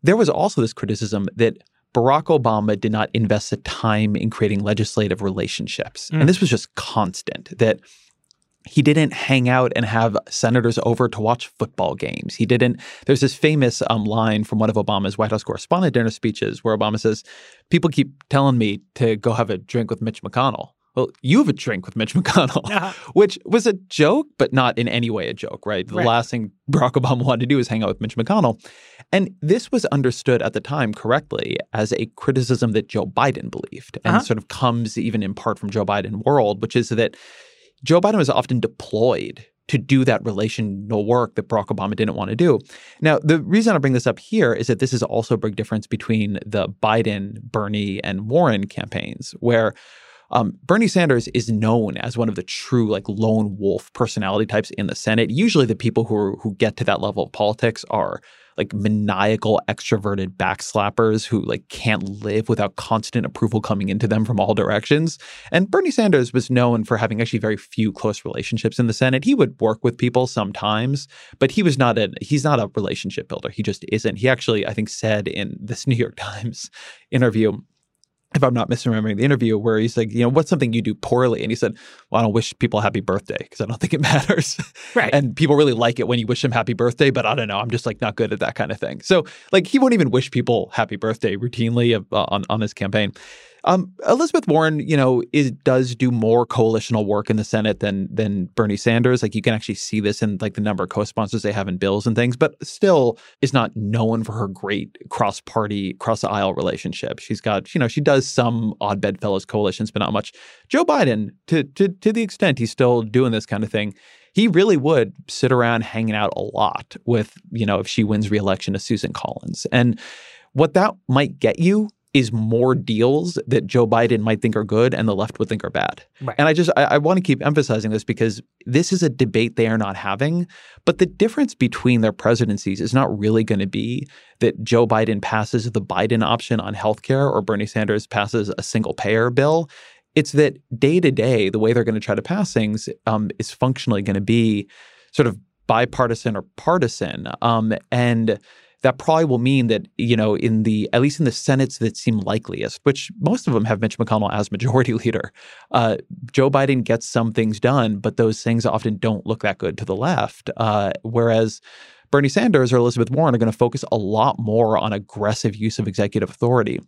B: there was also this criticism that Barack Obama did not invest the time in creating legislative relationships. Mm. And this was just constant that he didn't hang out and have senators over to watch football games. He didn't. There's this famous um, line from one of Obama's White House correspondent dinner speeches where Obama says, People keep telling me to go have a drink with Mitch McConnell. Well, you have a drink with Mitch McConnell, uh-huh. which was a joke, but not in any way a joke, right? The right. last thing Barack Obama wanted to do was hang out with Mitch McConnell. And this was understood at the time correctly as a criticism that Joe Biden believed and uh-huh. sort of comes even in part from Joe Biden world, which is that Joe Biden was often deployed to do that relational work that Barack Obama didn't want to do. Now, the reason I bring this up here is that this is also a big difference between the Biden, Bernie, and Warren campaigns, where um, Bernie Sanders is known as one of the true like lone wolf personality types in the Senate. Usually, the people who who get to that level of politics are like maniacal extroverted backslappers who like can't live without constant approval coming into them from all directions. And Bernie Sanders was known for having actually very few close relationships in the Senate. He would work with people sometimes, but he was not a he's not a relationship builder. He just isn't. He actually I think said in this New York Times interview if I'm not misremembering the interview, where he's like, you know, what's something you do poorly? And he said, well, I don't wish people happy birthday because I don't think it matters.
C: Right.
B: and people really like it when you wish them happy birthday, but I don't know. I'm just like not good at that kind of thing. So, like, he won't even wish people happy birthday routinely uh, on, on his campaign. Um, Elizabeth Warren, you know, is, does do more coalitional work in the Senate than than Bernie Sanders. Like you can actually see this in like the number of co-sponsors they have in bills and things, but still is not known for her great cross-party, cross-aisle relationship. She's got, you know, she does some odd bedfellows coalitions, but not much. Joe Biden, to to to the extent he's still doing this kind of thing, he really would sit around hanging out a lot with, you know, if she wins re-election to Susan Collins. And what that might get you is more deals that Joe Biden might think are good and the left would think are bad.
C: Right.
B: And I just I, I, want to keep emphasizing this because this is a debate they are not having. But the difference between their presidencies is not really going to be that Joe Biden passes the Biden option on healthcare or Bernie Sanders passes a single payer bill. It's that day to day, the way they're going to try to pass things um, is functionally going to be sort of bipartisan or partisan. Um, and that probably will mean that you know in the at least in the senates that seem likeliest which most of them have mitch mcconnell as majority leader uh, joe biden gets some things done but those things often don't look that good to the left uh, whereas bernie sanders or elizabeth warren are going to focus a lot more on aggressive use of executive authority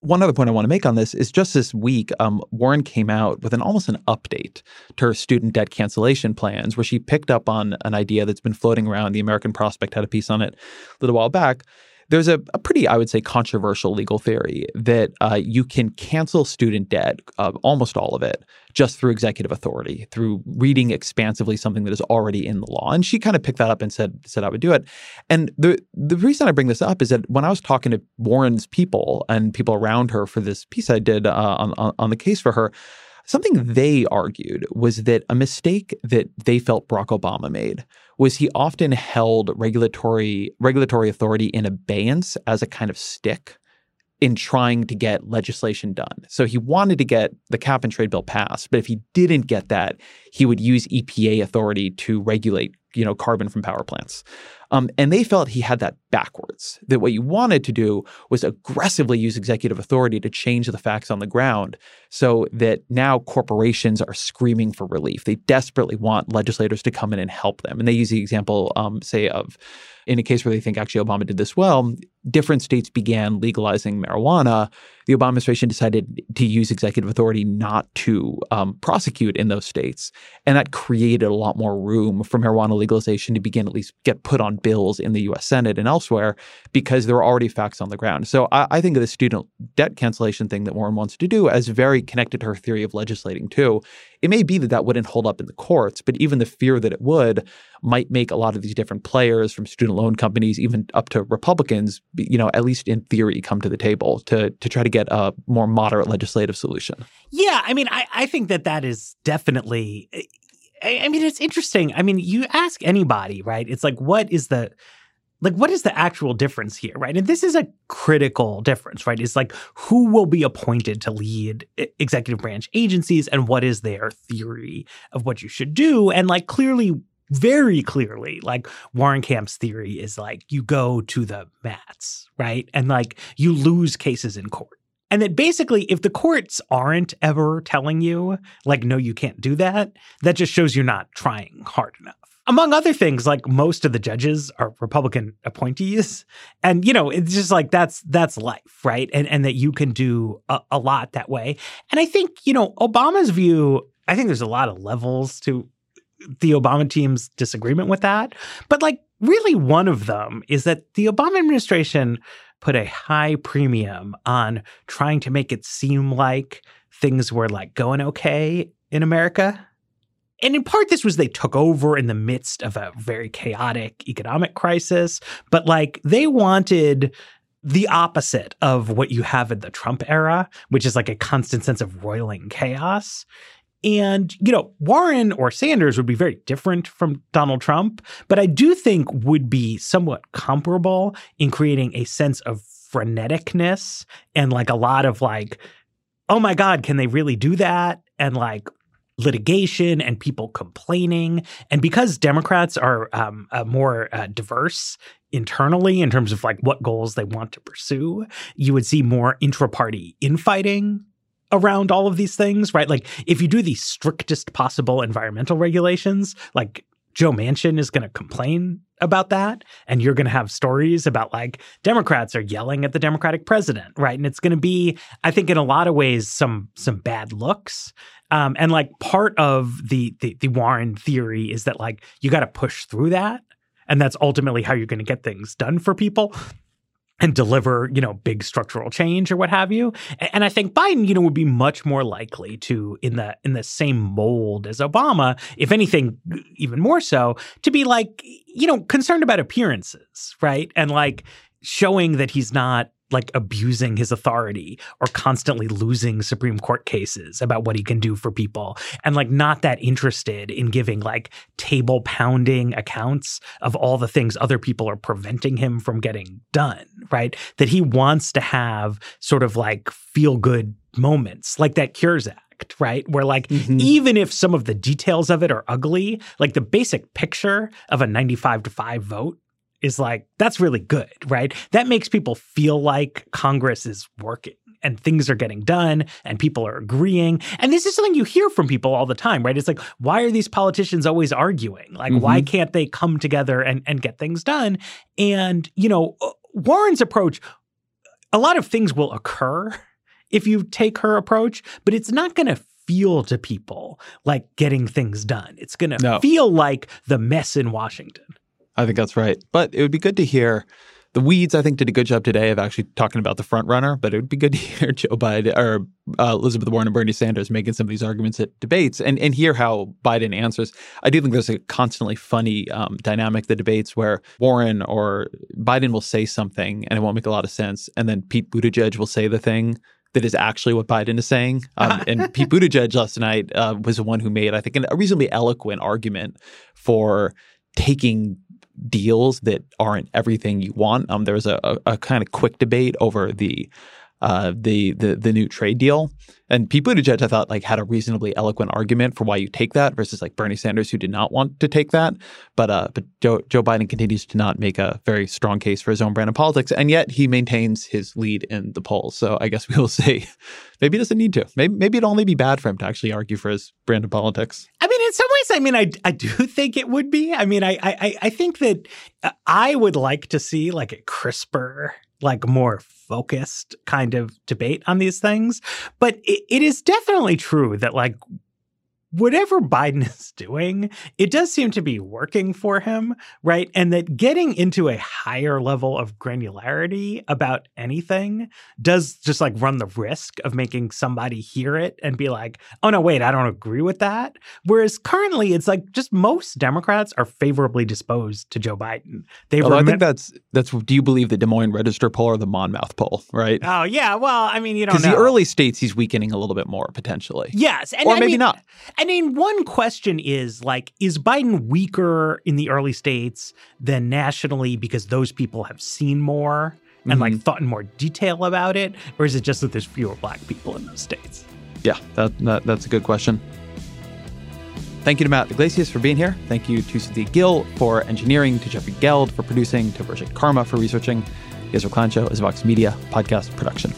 B: one other point I want to make on this is just this week, um, Warren came out with an almost an update to her student debt cancellation plans, where she picked up on an idea that's been floating around. The American Prospect had a piece on it a little while back there's a, a, pretty, I would say, controversial legal theory that uh, you can cancel student debt, uh, almost all of it, just through executive authority, through reading expansively something that is already in the law. And she kind of picked that up and said said I would do it. And the the reason I bring this up is that when I was talking to Warren's people and people around her for this piece I did uh, on, on on the case for her. Something they argued was that a mistake that they felt Barack Obama made was he often held regulatory regulatory authority in abeyance as a kind of stick in trying to get legislation done. So he wanted to get the cap and trade bill passed, but if he didn't get that, he would use EPA authority to regulate, you know, carbon from power plants. Um, and they felt he had that backwards, that what you wanted to do was aggressively use executive authority to change the facts on the ground so that now corporations are screaming for relief. They desperately want legislators to come in and help them. And they use the example, um, say, of in a case where they think actually Obama did this well, different states began legalizing marijuana. The Obama administration decided to use executive authority not to um, prosecute in those states. And that created a lot more room for marijuana legalization to begin at least get put on bills in the US Senate and elsewhere because there are already facts on the ground. So I, I think of the student debt cancellation thing that Warren wants to do as very connected to her theory of legislating too. It may be that that wouldn't hold up in the courts, but even the fear that it would might make a lot of these different players from student loan companies, even up to Republicans, you know, at least in theory, come to the table to to try to get a more moderate legislative solution.
C: Yeah, I mean, I, I think that that is definitely. I mean, it's interesting. I mean, you ask anybody, right? It's like, what is the like what is the actual difference here right? And this is a critical difference right? It's like who will be appointed to lead executive branch agencies and what is their theory of what you should do? And like clearly very clearly like warren camp's theory is like you go to the mats right? And like you lose cases in court and that basically, if the courts aren't ever telling you, like, no, you can't do that, that just shows you're not trying hard enough among other things, like most of the judges are Republican appointees. And, you know, it's just like that's that's life, right? And and that you can do a, a, lot that way. And I think, you know, Obama's view, I think there's a lot of levels to the Obama team's disagreement with that. But like really one of them is that the Obama administration put a high premium on trying to make it seem like things were like going okay in America and in part, this was they took over in the midst of a very chaotic economic crisis, but like they wanted the opposite of what you have in the Trump era, which is like a constant sense of roiling chaos. And, you know, Warren or Sanders would be very different from Donald Trump, but I do think would be somewhat comparable in creating a sense of freneticness and like a lot of like, oh my God, can they really do that? And like, litigation and people complaining. And because Democrats are um, uh, more uh, diverse internally in terms of like what goals they want to pursue, you would see more intra-party infighting around all of these things, right? Like if you do the strictest possible environmental regulations, like Joe Manchin is going to complain about that. And you're going to have stories about like Democrats are yelling at the Democratic president, right? And it's going to be, I think, in a lot of ways, some some bad looks. Um, and like part of the, the the Warren theory is that like you got to push through that, and that's ultimately how you're going to get things done for people and deliver, you know, big structural change or what have you. And I think Biden, you know, would be much more likely to in the in the same mold as Obama, if anything even more so, to be like, you know, concerned about appearances, right? And like showing that he's not like abusing his authority or constantly losing Supreme Court cases about what he can do for people and like not that interested in giving like table pounding accounts of all the things other people are preventing him from getting done, right? That he wants to have sort of like feel good moments like that Cures Act, right? Where like mm-hmm. even if some of the details of it are ugly, like the basic picture of a 95 to 5 vote is like, that's really good, right? That makes people feel like Congress is working and things are getting done and people are agreeing. And this is something you hear from people all the time, right? It's like, why are these politicians always arguing? Like, mm-hmm. why can't they come together and, and get things done? And, you know, uh, Warren's approach, a lot of things will occur if you take her approach, but it's not going to feel to people like getting things done. It's going to no. feel like the mess in Washington.
B: I think that's right. But it would be good to hear The Weeds, I think, did a good job today of actually talking about the front runner, but it would be good to hear Joe Biden or uh, Elizabeth Warren and Bernie Sanders making some of these arguments at debates and, and hear how Biden answers. I do think there's a constantly funny um, dynamic, the debates where Warren or Biden will say something and it won't make a lot of sense. And then Pete Buttigieg will say the thing that is actually what Biden is saying. Um, and Pete Buttigieg last night uh, was the one who made, I think, a reasonably eloquent argument for taking deals that aren't everything you want. Um, there was a, a, a kind of quick debate over the uh, the the the new trade deal, and Pete Buttigieg, I thought, like had a reasonably eloquent argument for why you take that versus like Bernie Sanders, who did not want to take that. But uh, but Joe Joe Biden continues to not make a very strong case for his own brand of politics, and yet he maintains his lead in the polls. So I guess we will see. Maybe he doesn't need to. Maybe maybe it'd only be bad for him to actually argue for his brand of politics.
C: I mean, in some ways, I mean, I I do think it would be. I mean, I I I think that uh, I would like to see like a crisper like more focused kind of debate on these things. But it, it is definitely true that like whatever Biden is doing, it does seem to be working for him, right? And that getting into a higher level of granularity about anything does just like run the risk of making somebody hear it and be like, oh no, wait, I don't agree with that. Whereas currently it's like just most Democrats are favorably disposed to Joe Biden.
B: They rem- I think that's that's do you believe the Des Moines Register poll or the Monmouth poll, right?
C: Oh yeah, well, I mean, you know,
B: because the early states he's weakening a little bit more potentially.
C: Yes,
B: and or I maybe
C: mean,
B: not.
C: I mean, one question is like, is Biden weaker in the early states than nationally because those people have seen more and mm-hmm. like thought in more detail about it, or is it just that there's fewer black people in those states?
B: Yeah, that, that that's a good question. Thank you to Matt Yglesias for being here. Thank you to Cynthia Gill for engineering, to Jeffrey Geld for producing, to Virgin Karma for researching. Ezra Klein Show is Vox Media podcast production.